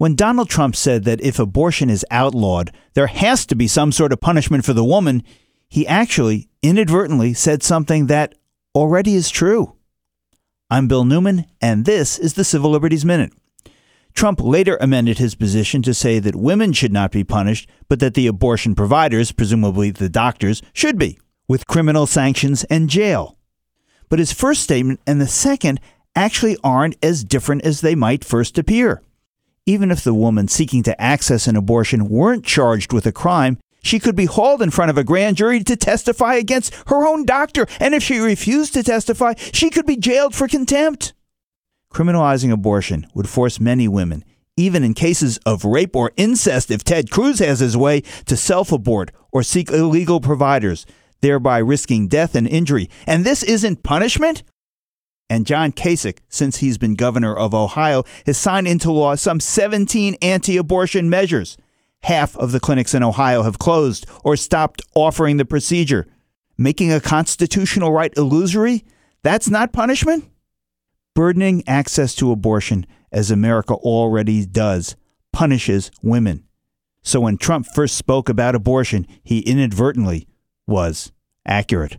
When Donald Trump said that if abortion is outlawed, there has to be some sort of punishment for the woman, he actually inadvertently said something that already is true. I'm Bill Newman, and this is the Civil Liberties Minute. Trump later amended his position to say that women should not be punished, but that the abortion providers, presumably the doctors, should be, with criminal sanctions and jail. But his first statement and the second actually aren't as different as they might first appear. Even if the woman seeking to access an abortion weren't charged with a crime, she could be hauled in front of a grand jury to testify against her own doctor, and if she refused to testify, she could be jailed for contempt. Criminalizing abortion would force many women, even in cases of rape or incest, if Ted Cruz has his way, to self abort or seek illegal providers, thereby risking death and injury. And this isn't punishment? And John Kasich, since he's been governor of Ohio, has signed into law some 17 anti abortion measures. Half of the clinics in Ohio have closed or stopped offering the procedure. Making a constitutional right illusory? That's not punishment? Burdening access to abortion, as America already does, punishes women. So when Trump first spoke about abortion, he inadvertently was accurate.